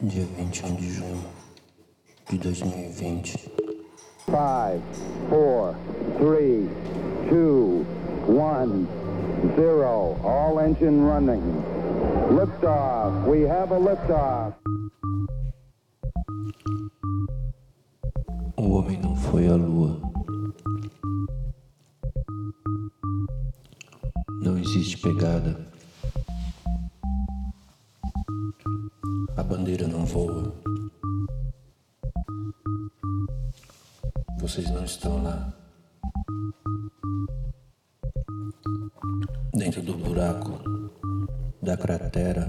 dia 21 de junho de 2020. 5, 4, 3, 2, 1, 0. All engine running. Liftoff. We have a liftoff. O homem não foi à lua. Não existe pegada. A bandeira não voa. Vocês não estão lá. Dentro do buraco, da cratera,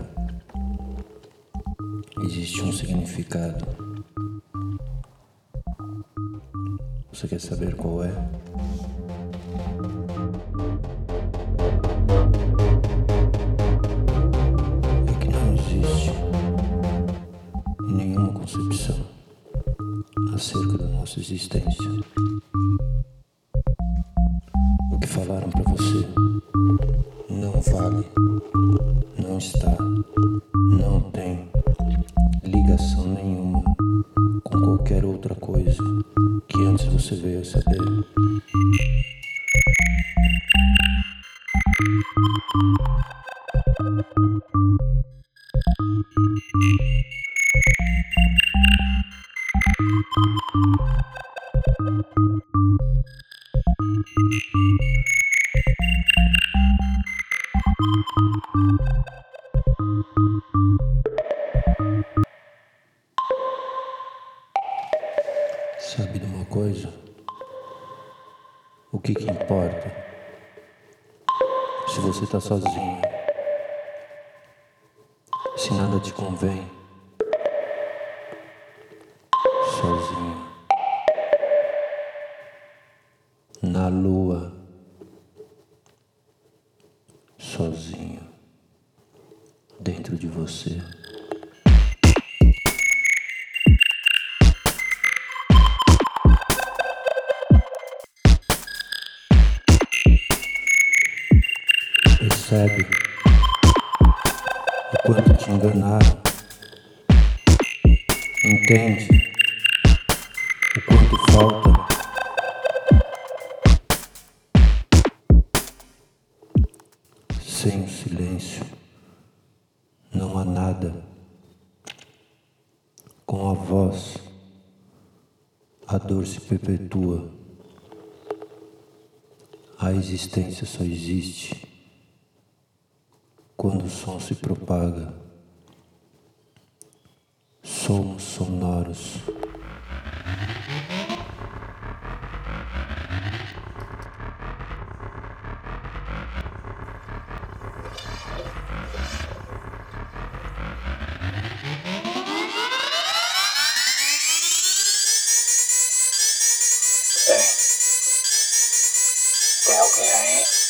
existe um significado. Você quer saber qual é? Acerca da nossa existência. O que falaram para você não vale, não está, não tem ligação nenhuma com qualquer outra coisa que antes você veio a saber. Sabe de uma coisa? O que que importa? Se você tá sozinho. Se nada te convém. Na lua. Sozinho. Dentro de você. Percebe o quanto te enganaram. Entende o quanto falta. Sem o silêncio não há nada. Com a voz, a dor se perpetua. A existência só existe quando o som se propaga. Somos sonoros. okay, okay.